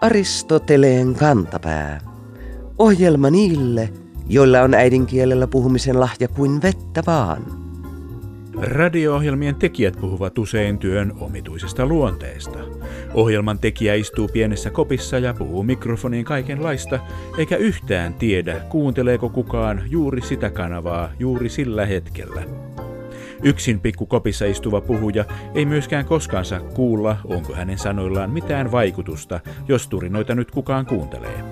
Aristoteleen kantapää. Ohjelma niille, joilla on äidinkielellä puhumisen lahja kuin vettä vaan. Radio-ohjelmien tekijät puhuvat usein työn omituisesta luonteesta. Ohjelman tekijä istuu pienessä kopissa ja puhuu mikrofoniin kaikenlaista, eikä yhtään tiedä, kuunteleeko kukaan juuri sitä kanavaa juuri sillä hetkellä. Yksin pikkukopissa istuva puhuja ei myöskään koskaan saa kuulla, onko hänen sanoillaan mitään vaikutusta, jos turinoita nyt kukaan kuuntelee.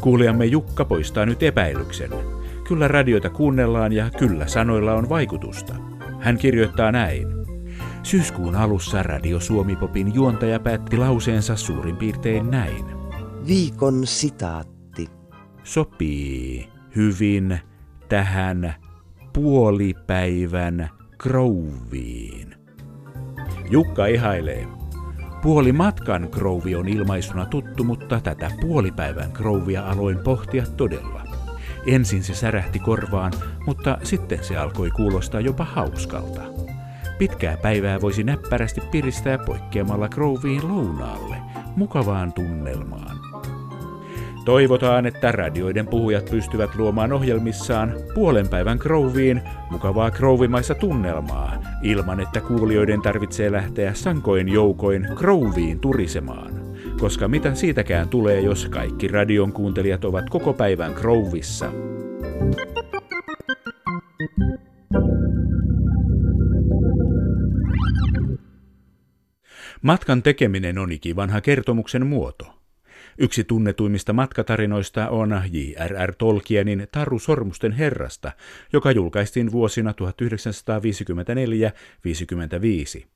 Kuulijamme Jukka poistaa nyt epäilyksen. Kyllä radioita kuunnellaan ja kyllä sanoilla on vaikutusta. Hän kirjoittaa näin. Syyskuun alussa Radio Suomipopin juontaja päätti lauseensa suurin piirtein näin. Viikon sitaatti. Sopii hyvin tähän puolipäivän krouviin. Jukka ihailee. Puoli matkan krouvi on ilmaisuna tuttu, mutta tätä puolipäivän krouvia aloin pohtia todella. Ensin se särähti korvaan, mutta sitten se alkoi kuulostaa jopa hauskalta. Pitkää päivää voisi näppärästi piristää poikkeamalla krouviin lounaalle, mukavaan tunnelmaan. Toivotaan, että radioiden puhujat pystyvät luomaan ohjelmissaan puolen päivän krouviin mukavaa krouvimaista tunnelmaa, ilman että kuulijoiden tarvitsee lähteä sankoin joukoin krouviin turisemaan. Koska mitä siitäkään tulee, jos kaikki radion kuuntelijat ovat koko päivän krouvissa. Matkan tekeminen on ikivanha kertomuksen muoto. Yksi tunnetuimmista matkatarinoista on J.R.R. Tolkienin Taru Sormusten herrasta, joka julkaistiin vuosina 1954-55.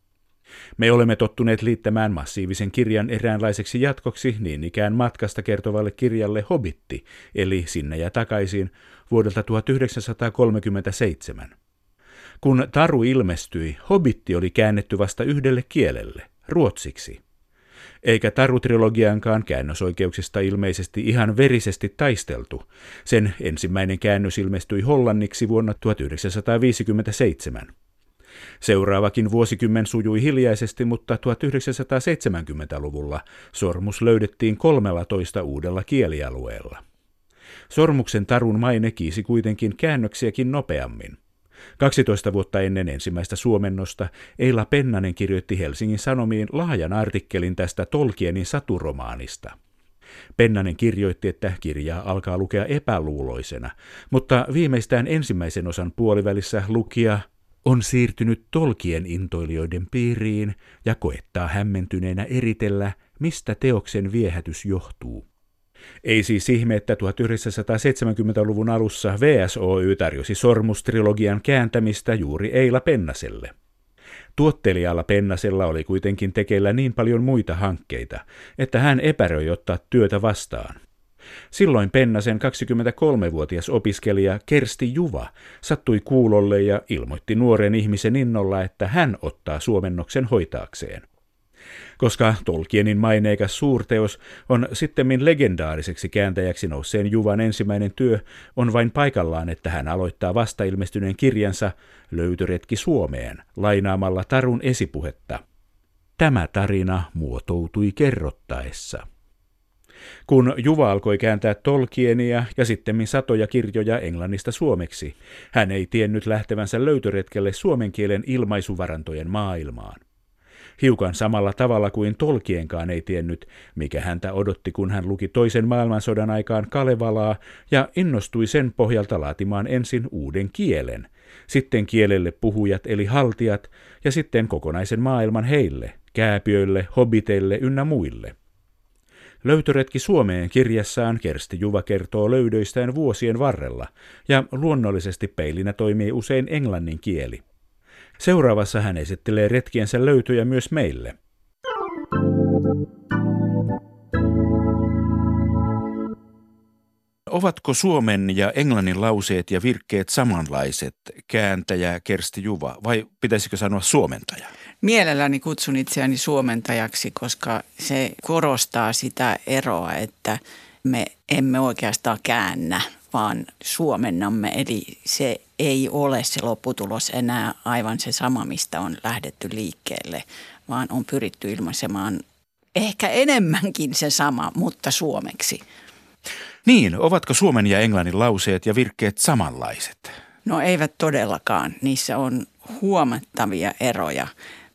Me olemme tottuneet liittämään massiivisen kirjan eräänlaiseksi jatkoksi niin ikään matkasta kertovalle kirjalle Hobitti, eli Sinne ja takaisin, vuodelta 1937. Kun Taru ilmestyi, Hobitti oli käännetty vasta yhdelle kielelle, ruotsiksi eikä Taru-trilogiankaan käännösoikeuksista ilmeisesti ihan verisesti taisteltu. Sen ensimmäinen käännös ilmestyi hollanniksi vuonna 1957. Seuraavakin vuosikymmen sujui hiljaisesti, mutta 1970-luvulla sormus löydettiin 13 uudella kielialueella. Sormuksen tarun maine kiisi kuitenkin käännöksiäkin nopeammin. 12 vuotta ennen ensimmäistä suomennosta Eila Pennanen kirjoitti Helsingin Sanomiin laajan artikkelin tästä Tolkienin saturomaanista. Pennanen kirjoitti, että kirjaa alkaa lukea epäluuloisena, mutta viimeistään ensimmäisen osan puolivälissä lukija on siirtynyt Tolkien intoilijoiden piiriin ja koettaa hämmentyneenä eritellä, mistä teoksen viehätys johtuu. Ei siis ihme, että 1970-luvun alussa VSOY tarjosi sormustrilogian kääntämistä juuri Eila Pennaselle. Tuottelijalla Pennasella oli kuitenkin tekeillä niin paljon muita hankkeita, että hän epäröi ottaa työtä vastaan. Silloin Pennasen 23-vuotias opiskelija Kersti Juva sattui kuulolle ja ilmoitti nuoren ihmisen innolla, että hän ottaa suomennoksen hoitaakseen. Koska Tolkienin maineikas suurteos on sittemmin legendaariseksi kääntäjäksi nousseen Juvan ensimmäinen työ, on vain paikallaan, että hän aloittaa vastailmestyneen kirjansa Löytöretki Suomeen lainaamalla Tarun esipuhetta. Tämä tarina muotoutui kerrottaessa. Kun Juva alkoi kääntää Tolkienia ja sitten satoja kirjoja englannista suomeksi, hän ei tiennyt lähtevänsä löytöretkelle suomen kielen ilmaisuvarantojen maailmaan. Hiukan samalla tavalla kuin Tolkienkaan ei tiennyt, mikä häntä odotti, kun hän luki toisen maailmansodan aikaan Kalevalaa ja innostui sen pohjalta laatimaan ensin uuden kielen, sitten kielelle puhujat eli haltijat ja sitten kokonaisen maailman heille, kääpiöille, hobiteille ynnä muille. Löytöretki Suomeen kirjassaan Kersti Juva kertoo löydöistään vuosien varrella, ja luonnollisesti peilinä toimii usein englannin kieli. Seuraavassa hän esittelee retkiensä löytöjä myös meille. Ovatko suomen ja englannin lauseet ja virkkeet samanlaiset, kääntäjä Kersti Juva, vai pitäisikö sanoa suomentaja? Mielelläni kutsun itseäni suomentajaksi, koska se korostaa sitä eroa, että me emme oikeastaan käännä, vaan suomennamme. Eli se ei ole se lopputulos enää aivan se sama, mistä on lähdetty liikkeelle, vaan on pyritty ilmaisemaan ehkä enemmänkin se sama, mutta suomeksi. Niin, ovatko suomen ja englannin lauseet ja virkkeet samanlaiset? No eivät todellakaan. Niissä on huomattavia eroja.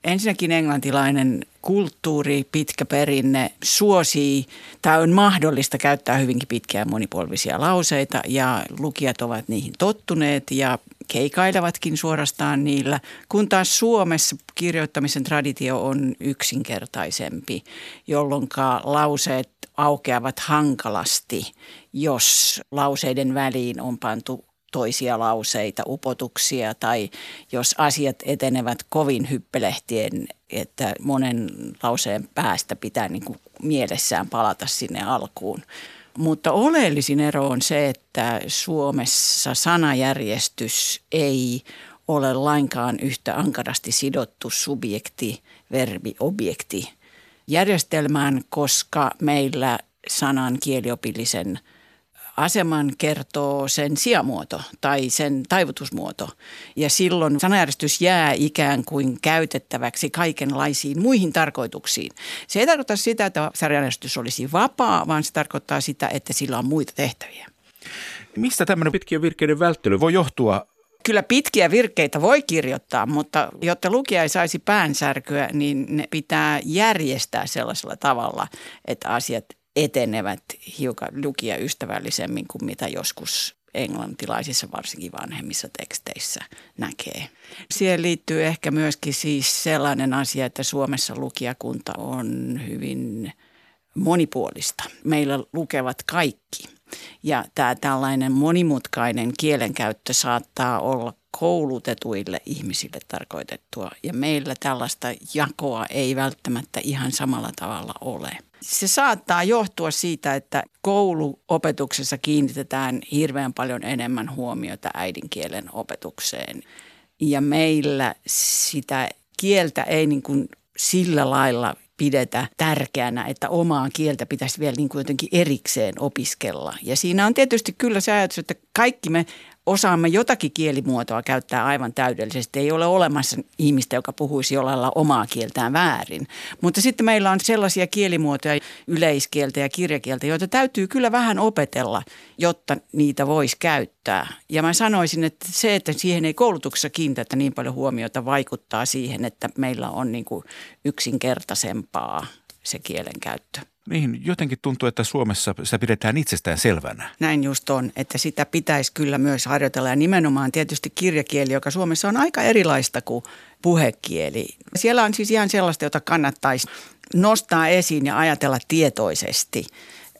Ensinnäkin englantilainen kulttuuri, pitkä perinne suosii tai on mahdollista käyttää hyvinkin pitkiä monipolvisia lauseita ja lukijat ovat niihin tottuneet ja keikailevatkin suorastaan niillä, kun taas Suomessa kirjoittamisen traditio on yksinkertaisempi, jolloin lauseet aukeavat hankalasti, jos lauseiden väliin on pantu toisia lauseita, upotuksia tai jos asiat etenevät kovin hyppelehtien, että monen lauseen päästä pitää niin kuin mielessään palata sinne alkuun. Mutta oleellisin ero on se, että Suomessa sanajärjestys ei ole lainkaan yhtä ankarasti sidottu subjekti, verbi, objekti järjestelmään, koska meillä sanan kieliopillisen – aseman kertoo sen sijamuoto tai sen taivutusmuoto. Ja silloin sanajärjestys jää ikään kuin käytettäväksi kaikenlaisiin muihin tarkoituksiin. Se ei tarkoita sitä, että sanajärjestys olisi vapaa, vaan se tarkoittaa sitä, että sillä on muita tehtäviä. Mistä tämmöinen pitkien virkkeiden välttely voi johtua Kyllä pitkiä virkkeitä voi kirjoittaa, mutta jotta lukija ei saisi päänsärkyä, niin ne pitää järjestää sellaisella tavalla, että asiat etenevät hiukan lukia ystävällisemmin kuin mitä joskus englantilaisissa, varsinkin vanhemmissa teksteissä näkee. Siihen liittyy ehkä myöskin siis sellainen asia, että Suomessa lukijakunta on hyvin monipuolista. Meillä lukevat kaikki. Ja tämä tällainen monimutkainen kielenkäyttö saattaa olla koulutetuille ihmisille tarkoitettua. Ja meillä tällaista jakoa ei välttämättä ihan samalla tavalla ole. Se saattaa johtua siitä, että kouluopetuksessa kiinnitetään hirveän paljon enemmän huomiota äidinkielen opetukseen. Ja meillä sitä kieltä ei niin kuin sillä lailla pidetä tärkeänä, että omaa kieltä pitäisi vielä niin kuin jotenkin erikseen opiskella. Ja siinä on tietysti kyllä se ajatus, että kaikki me osaamme jotakin kielimuotoa käyttää aivan täydellisesti. Ei ole olemassa ihmistä, joka puhuisi jollain lailla omaa kieltään väärin. Mutta sitten meillä on sellaisia kielimuotoja, yleiskieltä ja kirjakieltä, joita täytyy kyllä vähän opetella, jotta niitä voisi käyttää. Ja mä sanoisin, että se, että siihen ei koulutuksessa kiinnitetä niin paljon huomiota, vaikuttaa siihen, että meillä on niin kuin yksinkertaisempaa se kielenkäyttö. Niin, jotenkin tuntuu, että Suomessa sitä pidetään itsestään selvänä. Näin just on, että sitä pitäisi kyllä myös harjoitella ja nimenomaan tietysti kirjakieli, joka Suomessa on aika erilaista kuin puhekieli. Siellä on siis ihan sellaista, jota kannattaisi nostaa esiin ja ajatella tietoisesti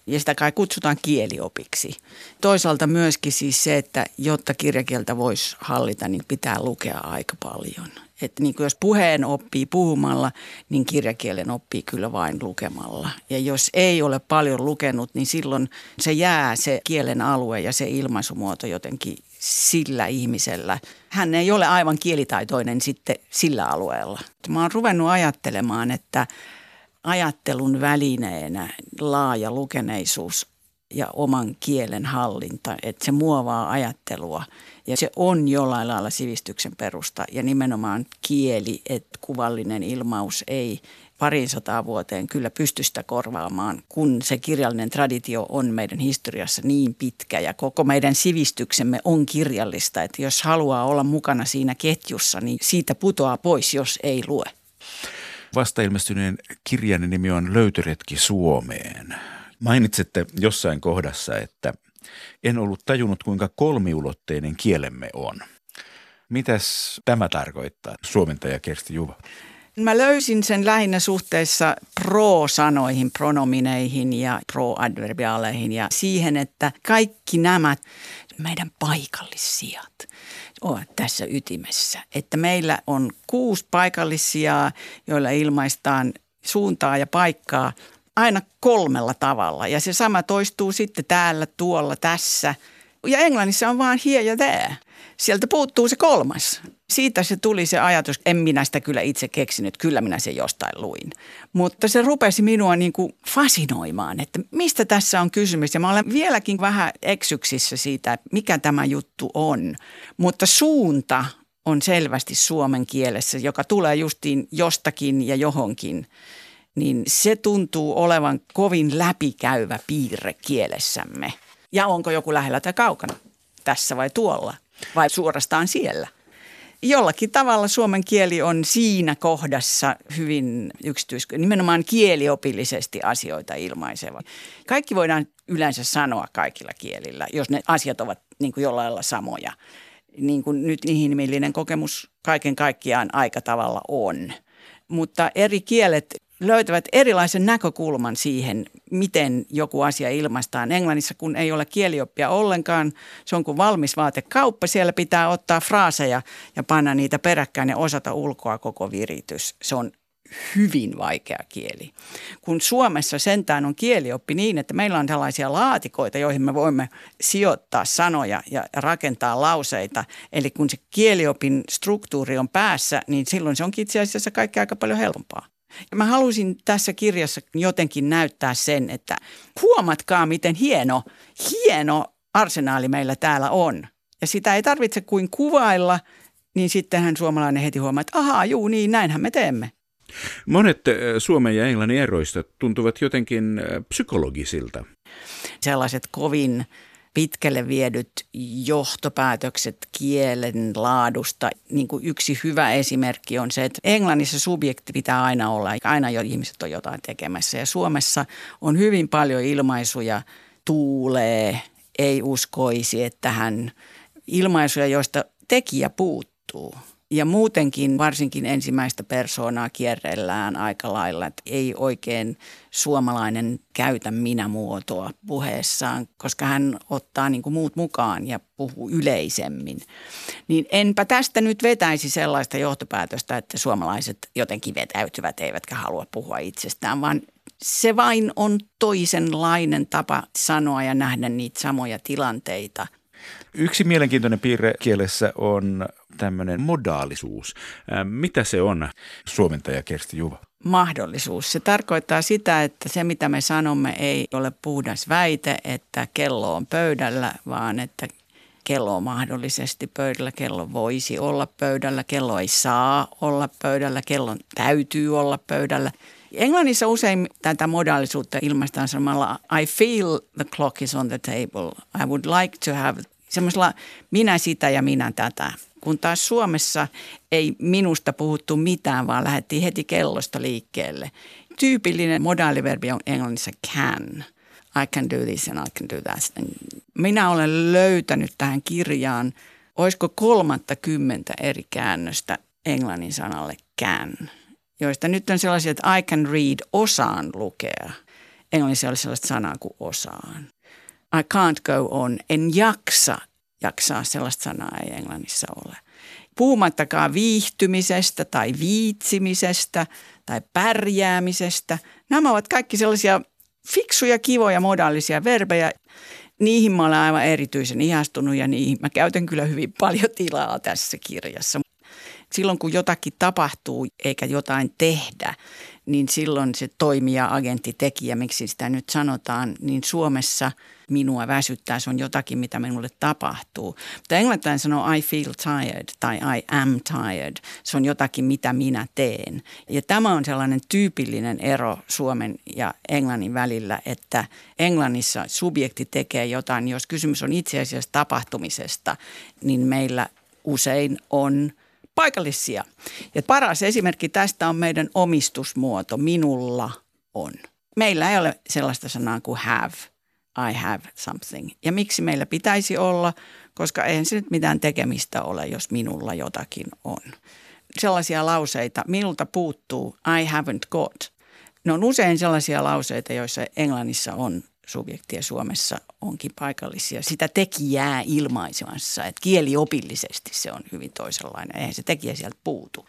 ja sitä kai kutsutaan kieliopiksi. Toisaalta myöskin siis se, että jotta kirjakieltä voisi hallita, niin pitää lukea aika paljon. Että niin jos puheen oppii puhumalla, niin kirjakielen oppii kyllä vain lukemalla. Ja jos ei ole paljon lukenut, niin silloin se jää se kielen alue ja se ilmaisumuoto jotenkin sillä ihmisellä. Hän ei ole aivan kielitaitoinen sitten sillä alueella. Mä oon ruvennut ajattelemaan, että ajattelun välineenä laaja lukeneisuus ja oman kielen hallinta, että se muovaa ajattelua ja se on jollain lailla sivistyksen perusta ja nimenomaan kieli, että kuvallinen ilmaus ei parin sataa vuoteen kyllä pysty sitä korvaamaan, kun se kirjallinen traditio on meidän historiassa niin pitkä ja koko meidän sivistyksemme on kirjallista, että jos haluaa olla mukana siinä ketjussa, niin siitä putoaa pois, jos ei lue. Vasta ilmestyneen kirjan nimi on Löytöretki Suomeen. Mainitsette jossain kohdassa, että en ollut tajunnut, kuinka kolmiulotteinen kielemme on. Mitäs tämä tarkoittaa, suomentaja Kersti Juva? Mä löysin sen lähinnä suhteessa pro-sanoihin, pronomineihin ja pro-adverbiaaleihin ja siihen, että kaikki nämä meidän paikallissijat ovat tässä ytimessä. Että meillä on kuusi paikallisia, joilla ilmaistaan suuntaa ja paikkaa aina kolmella tavalla. Ja se sama toistuu sitten täällä, tuolla, tässä. Ja englannissa on vaan here ja there. sieltä puuttuu se kolmas. Siitä se tuli se ajatus, en minä sitä kyllä itse keksinyt, kyllä minä se jostain luin. Mutta se rupesi minua niin kuin fasinoimaan, että mistä tässä on kysymys. Ja mä olen vieläkin vähän eksyksissä siitä, mikä tämä juttu on. Mutta suunta on selvästi suomen kielessä, joka tulee justiin jostakin ja johonkin, niin se tuntuu olevan kovin läpikäyvä piirre kielessämme. Ja onko joku lähellä tai kaukana, tässä vai tuolla, vai suorastaan siellä? Jollakin tavalla suomen kieli on siinä kohdassa hyvin yksityis, nimenomaan kieliopillisesti asioita ilmaiseva. Kaikki voidaan yleensä sanoa kaikilla kielillä, jos ne asiat ovat niin kuin jollain lailla samoja niin kuin nyt inhimillinen kokemus kaiken kaikkiaan aika tavalla on. Mutta eri kielet löytävät erilaisen näkökulman siihen, miten joku asia ilmaistaan. Englannissa, kun ei ole kielioppia ollenkaan, se on kuin valmis vaatekauppa. Siellä pitää ottaa fraaseja ja panna niitä peräkkäin ja osata ulkoa koko viritys. Se on hyvin vaikea kieli. Kun Suomessa sentään on kielioppi niin, että meillä on tällaisia laatikoita, joihin me voimme sijoittaa sanoja ja rakentaa lauseita. Eli kun se kieliopin struktuuri on päässä, niin silloin se onkin itse asiassa kaikki aika paljon helpompaa. Ja mä halusin tässä kirjassa jotenkin näyttää sen, että huomatkaa miten hieno, hieno arsenaali meillä täällä on. Ja sitä ei tarvitse kuin kuvailla, niin sittenhän suomalainen heti huomaa, että ahaa, juu, niin näinhän me teemme. Monet äh, Suomen ja Englannin eroista tuntuvat jotenkin äh, psykologisilta. Sellaiset kovin pitkälle viedyt johtopäätökset kielen laadusta. Niin kuin yksi hyvä esimerkki on se, että Englannissa subjekti pitää aina olla, aina jo ihmiset on jotain tekemässä. Ja Suomessa on hyvin paljon ilmaisuja, tuulee, ei uskoisi, että hän ilmaisuja, joista tekijä puuttuu. Ja muutenkin varsinkin ensimmäistä persoonaa kierrellään aika lailla, että ei oikein suomalainen käytä minä-muotoa puheessaan, koska hän ottaa niin kuin muut mukaan ja puhuu yleisemmin. Niin enpä tästä nyt vetäisi sellaista johtopäätöstä, että suomalaiset jotenkin vetäytyvät eivätkä halua puhua itsestään, vaan se vain on toisenlainen tapa sanoa ja nähdä niitä samoja tilanteita. Yksi mielenkiintoinen piirre kielessä on tämmöinen modaalisuus. Mitä se on, suomentaja Kersti Juva? Mahdollisuus. Se tarkoittaa sitä, että se mitä me sanomme ei ole puhdas väite, että kello on pöydällä, vaan että kello on mahdollisesti pöydällä, kello voisi olla pöydällä, kello ei saa olla pöydällä, kellon täytyy olla pöydällä. Englannissa usein tätä modaalisuutta ilmaistaan sanomalla I feel the clock is on the table. I would like to have semmoisella minä sitä ja minä tätä kun taas Suomessa ei minusta puhuttu mitään, vaan lähdettiin heti kellosta liikkeelle. Tyypillinen modaaliverbi on englannissa can. I can do this and I can do that. Minä olen löytänyt tähän kirjaan, olisiko kolmatta kymmentä eri käännöstä englannin sanalle can, joista nyt on sellaisia, että I can read, osaan lukea. Englannissa oli sellaista sanaa kuin osaan. I can't go on, en jaksa jaksaa, sellaista sanaa ei englannissa ole. Puhumattakaan viihtymisestä tai viitsimisestä tai pärjäämisestä. Nämä ovat kaikki sellaisia fiksuja, kivoja, modaalisia verbejä. Niihin mä olen aivan erityisen ihastunut ja niihin mä käytän kyllä hyvin paljon tilaa tässä kirjassa. Silloin kun jotakin tapahtuu eikä jotain tehdä, niin silloin se toimija, agentti, tekijä, miksi sitä nyt sanotaan, niin Suomessa minua väsyttää. Se on jotakin, mitä minulle tapahtuu. Mutta englantilainen sanoo I feel tired tai I am tired. Se on jotakin, mitä minä teen. Ja tämä on sellainen tyypillinen ero Suomen ja Englannin välillä, että Englannissa subjekti tekee jotain. Jos kysymys on itse asiassa tapahtumisesta, niin meillä usein on – paikallisia. Ja paras esimerkki tästä on meidän omistusmuoto, minulla on. Meillä ei ole sellaista sanaa kuin have, I have something. Ja miksi meillä pitäisi olla, koska eihän se nyt mitään tekemistä ole, jos minulla jotakin on. Sellaisia lauseita, minulta puuttuu, I haven't got. Ne on usein sellaisia lauseita, joissa Englannissa on subjektia Suomessa onkin paikallisia. Sitä tekijää ilmaisemassa, että kieliopillisesti se on hyvin toisenlainen. Eihän se tekijä sieltä puutu.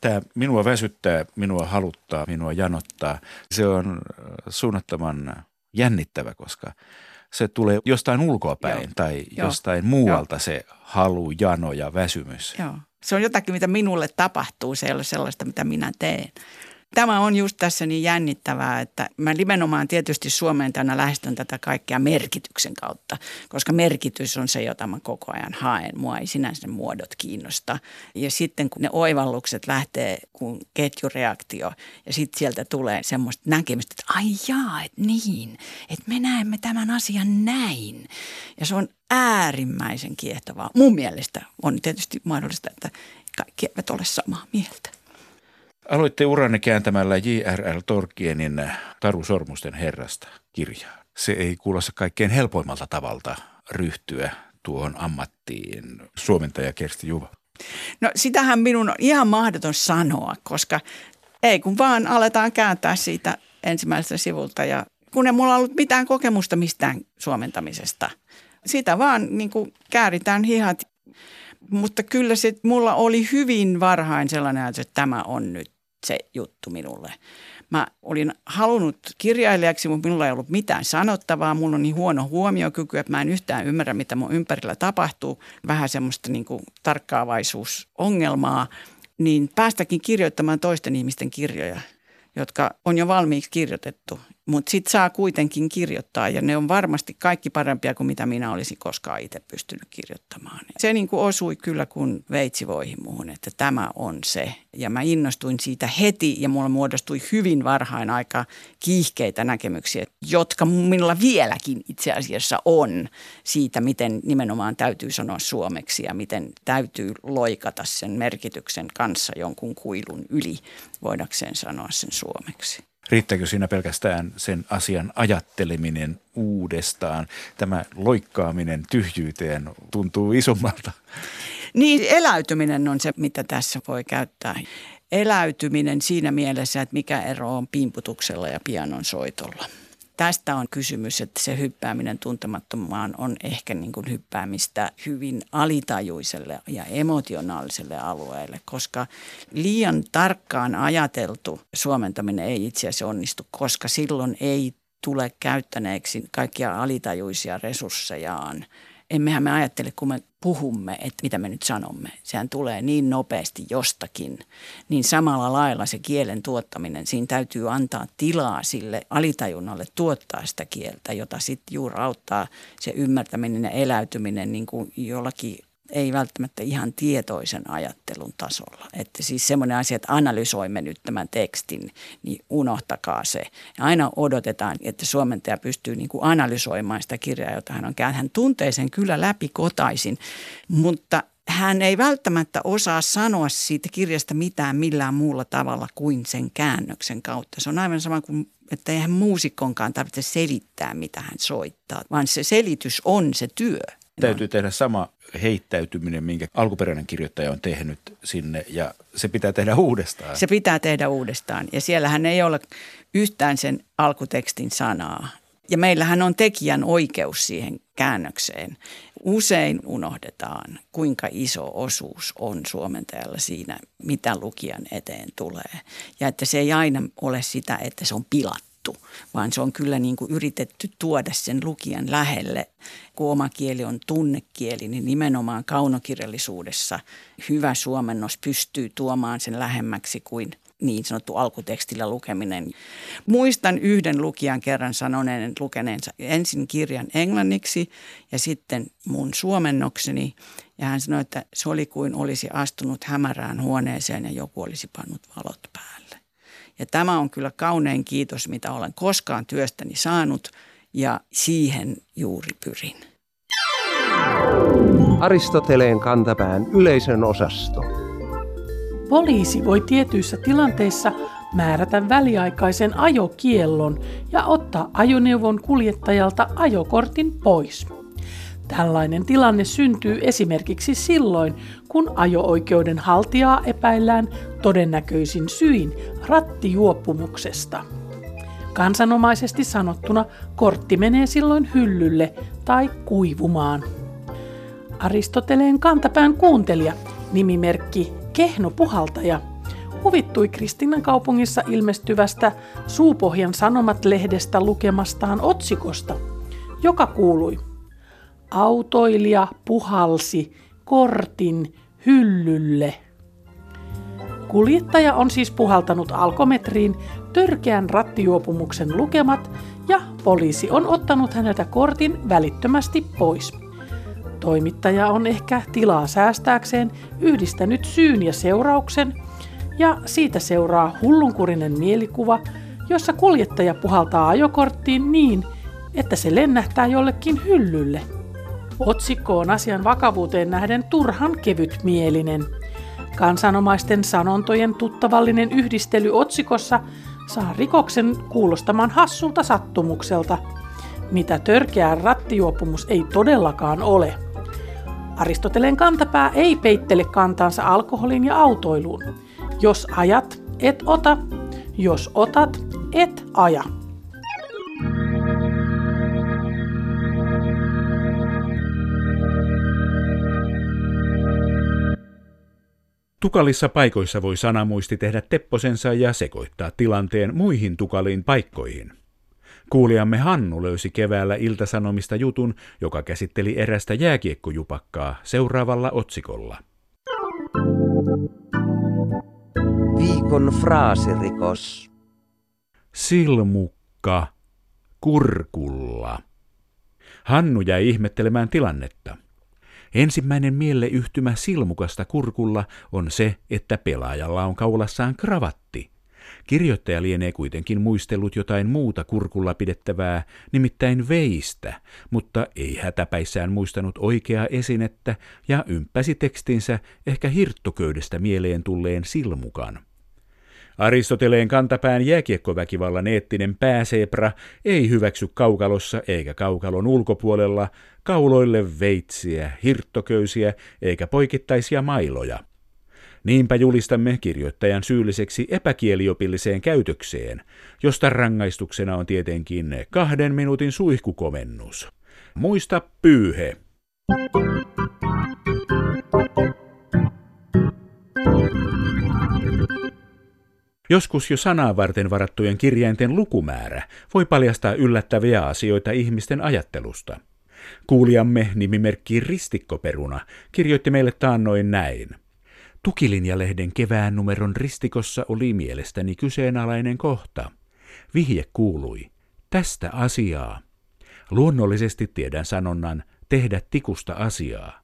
Tämä minua väsyttää, minua haluttaa, minua janottaa. Se on äh, suunnattoman jännittävä, koska se tulee jostain ulkoapäin Joo. tai Joo. jostain muualta Joo. se halu, jano ja väsymys. Joo. Se on jotakin, mitä minulle tapahtuu, se ei ole sellaista, mitä minä teen. Tämä on just tässä niin jännittävää, että mä nimenomaan tietysti Suomeen tänä lähestyn tätä kaikkea merkityksen kautta, koska merkitys on se, jota mä koko ajan haen. Mua ei sinänsä muodot kiinnosta. Ja sitten kun ne oivallukset lähtee kun ketjureaktio ja sitten sieltä tulee semmoista näkemystä, että ai jaa, että niin, että me näemme tämän asian näin. Ja se on äärimmäisen kiehtovaa. Mun mielestä on tietysti mahdollista, että kaikki eivät ole samaa mieltä. Aloitte uranne kääntämällä J.R.L. Tolkienin Taru Sormusten herrasta kirjaa. Se ei kuulosta kaikkein helpoimmalta tavalta ryhtyä tuohon ammattiin. Suomentaja Kersti Juva. No sitähän minun on ihan mahdoton sanoa, koska ei kun vaan aletaan kääntää siitä ensimmäiseltä sivulta ja kun ei mulla ollut mitään kokemusta mistään suomentamisesta. Sitä vaan niin kuin kääritään hihat mutta kyllä se mulla oli hyvin varhain sellainen ajatus, että tämä on nyt se juttu minulle. Mä olin halunnut kirjailijaksi, mutta minulla ei ollut mitään sanottavaa. Mulla on niin huono huomiokyky, että mä en yhtään ymmärrä, mitä mun ympärillä tapahtuu. Vähän semmoista niin kuin tarkkaavaisuusongelmaa. Niin päästäkin kirjoittamaan toisten ihmisten kirjoja, jotka on jo valmiiksi kirjoitettu mutta sitten saa kuitenkin kirjoittaa ja ne on varmasti kaikki parempia kuin mitä minä olisin koskaan itse pystynyt kirjoittamaan. Se niin kuin osui kyllä kun veitsivoihin muuhun, että tämä on se. Ja mä innostuin siitä heti ja mulla muodostui hyvin varhain aika kiihkeitä näkemyksiä, jotka minulla vieläkin itse asiassa on siitä, miten nimenomaan täytyy sanoa suomeksi ja miten täytyy loikata sen merkityksen kanssa jonkun kuilun yli, voidakseen sanoa sen suomeksi. Riittääkö siinä pelkästään sen asian ajatteleminen uudestaan? Tämä loikkaaminen tyhjyyteen tuntuu isommalta. Niin, eläytyminen on se, mitä tässä voi käyttää. Eläytyminen siinä mielessä, että mikä ero on pimputuksella ja pianon soitolla tästä on kysymys, että se hyppääminen tuntemattomaan on ehkä niin kuin hyppäämistä hyvin alitajuiselle ja emotionaaliselle alueelle, koska liian tarkkaan ajateltu suomentaminen ei itse asiassa onnistu, koska silloin ei tule käyttäneeksi kaikkia alitajuisia resurssejaan emmehän me ajattele, kun me puhumme, että mitä me nyt sanomme. Sehän tulee niin nopeasti jostakin. Niin samalla lailla se kielen tuottaminen, siinä täytyy antaa tilaa sille alitajunnalle tuottaa sitä kieltä, jota sitten juuri auttaa se ymmärtäminen ja eläytyminen niin kuin jollakin ei välttämättä ihan tietoisen ajattelun tasolla. Että siis semmoinen asia, että analysoimme nyt tämän tekstin, niin unohtakaa se. Ja aina odotetaan, että suomentaja pystyy niin kuin analysoimaan sitä kirjaa, jota hän on käynyt. Hän tuntee sen kyllä läpi kotaisin, mutta hän ei välttämättä osaa sanoa siitä kirjasta mitään millään muulla tavalla kuin sen käännöksen kautta. Se on aivan sama kuin, että eihän muusikkonkaan tarvitse selittää, mitä hän soittaa, vaan se selitys on se työ. Täytyy tehdä sama heittäytyminen, minkä alkuperäinen kirjoittaja on tehnyt sinne ja se pitää tehdä uudestaan. Se pitää tehdä uudestaan ja siellähän ei ole yhtään sen alkutekstin sanaa. Ja meillähän on tekijän oikeus siihen käännökseen. Usein unohdetaan, kuinka iso osuus on suomentajalla siinä, mitä lukijan eteen tulee. Ja että se ei aina ole sitä, että se on pilattu haettu, vaan se on kyllä niin kuin yritetty tuoda sen lukijan lähelle. Kun oma kieli on tunnekieli, niin nimenomaan kaunokirjallisuudessa hyvä suomennos pystyy tuomaan sen lähemmäksi kuin niin sanottu alkutekstillä lukeminen. Muistan yhden lukijan kerran sanoneen lukeneensa ensin kirjan englanniksi ja sitten mun suomennokseni. Ja hän sanoi, että se oli kuin olisi astunut hämärään huoneeseen ja joku olisi pannut valot päälle. Ja tämä on kyllä kaunein kiitos, mitä olen koskaan työstäni saanut ja siihen juuri pyrin. Aristoteleen kantapään yleisön osasto. Poliisi voi tietyissä tilanteissa määrätä väliaikaisen ajokiellon ja ottaa ajoneuvon kuljettajalta ajokortin pois. Tällainen tilanne syntyy esimerkiksi silloin, kun ajo-oikeuden haltijaa epäillään todennäköisin syin rattijuopumuksesta. Kansanomaisesti sanottuna kortti menee silloin hyllylle tai kuivumaan. Aristoteleen kantapään kuuntelija, nimimerkki Kehno Puhaltaja, huvittui Kristinan kaupungissa ilmestyvästä Suupohjan Sanomat-lehdestä lukemastaan otsikosta – joka kuului Autoilija puhalsi kortin hyllylle. Kuljettaja on siis puhaltanut alkometriin törkeän rattijuopumuksen lukemat ja poliisi on ottanut häneltä kortin välittömästi pois. Toimittaja on ehkä tilaa säästääkseen yhdistänyt syyn ja seurauksen ja siitä seuraa hullunkurinen mielikuva, jossa kuljettaja puhaltaa ajokorttiin niin, että se lennähtää jollekin hyllylle. Otsikko on asian vakavuuteen nähden turhan kevytmielinen. Kansanomaisten sanontojen tuttavallinen yhdistely otsikossa saa rikoksen kuulostamaan hassulta sattumukselta, mitä törkeä rattijuopumus ei todellakaan ole. Aristoteleen kantapää ei peittele kantansa alkoholin ja autoiluun. Jos ajat, et ota. Jos otat, et aja. Tukalissa paikoissa voi sanamuisti tehdä tepposensa ja sekoittaa tilanteen muihin tukaliin paikkoihin. Kuulijamme Hannu löysi keväällä Iltasanomista jutun, joka käsitteli erästä jääkiekkojupakkaa seuraavalla otsikolla. Viikon fraasirikos. Silmukka kurkulla. Hannu jäi ihmettelemään tilannetta. Ensimmäinen mieleyhtymä silmukasta kurkulla on se, että pelaajalla on kaulassaan kravatti. Kirjoittaja lienee kuitenkin muistellut jotain muuta kurkulla pidettävää, nimittäin veistä, mutta ei hätäpäissään muistanut oikeaa esinettä ja ympäsi tekstinsä ehkä hirttoköydestä mieleen tulleen silmukan. Aristoteleen kantapään jääkiekkoväkivallan eettinen pääsepra ei hyväksy kaukalossa eikä kaukalon ulkopuolella kauloille veitsiä, hirttoköysiä eikä poikittaisia mailoja. Niinpä julistamme kirjoittajan syylliseksi epäkieliopilliseen käytökseen, josta rangaistuksena on tietenkin kahden minuutin suihkukomennus. Muista pyyhe. Joskus jo sanaa varten varattujen kirjainten lukumäärä voi paljastaa yllättäviä asioita ihmisten ajattelusta. Kuulijamme nimimerkki Ristikkoperuna kirjoitti meille taannoin näin. Tukilinjalehden kevään numeron ristikossa oli mielestäni kyseenalainen kohta. Vihje kuului, tästä asiaa. Luonnollisesti tiedän sanonnan, tehdä tikusta asiaa.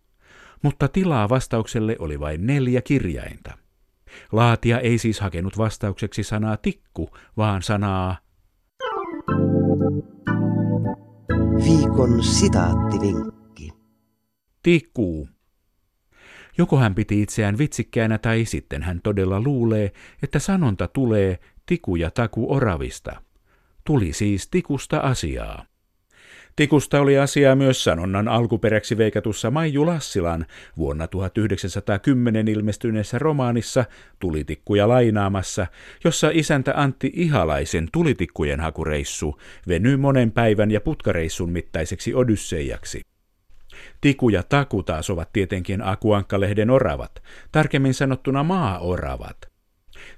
Mutta tilaa vastaukselle oli vain neljä kirjainta. Laatia ei siis hakenut vastaukseksi sanaa tikku, vaan sanaa Viikon sitaattivinkki. Tikku. Joko hän piti itseään vitsikkäänä tai sitten hän todella luulee, että sanonta tulee tiku ja taku oravista. Tuli siis tikusta asiaa. Tikusta oli asiaa myös sanonnan alkuperäksi veikatussa Maiju Lassilan vuonna 1910 ilmestyneessä romaanissa Tulitikkuja lainaamassa, jossa isäntä Antti Ihalaisen tulitikkujen hakureissu venyi monen päivän ja putkareissun mittaiseksi odysseijaksi. Tiku ja taku taas ovat tietenkin Akuankkalehden oravat, tarkemmin sanottuna maa-oravat.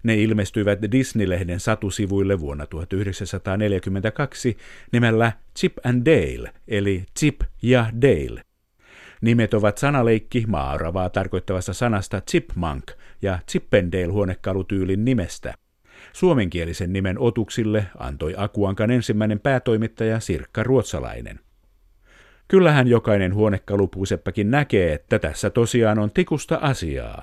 Ne ilmestyivät Disney-lehden satusivuille vuonna 1942 nimellä Chip and Dale, eli Chip ja Dale. Nimet ovat sanaleikki maaravaa tarkoittavasta sanasta chipmunk ja Chippendale huonekalutyylin nimestä. Suomenkielisen nimen otuksille antoi Akuankan ensimmäinen päätoimittaja Sirkka Ruotsalainen. Kyllähän jokainen huonekalupuuseppäkin näkee, että tässä tosiaan on tikusta asiaa.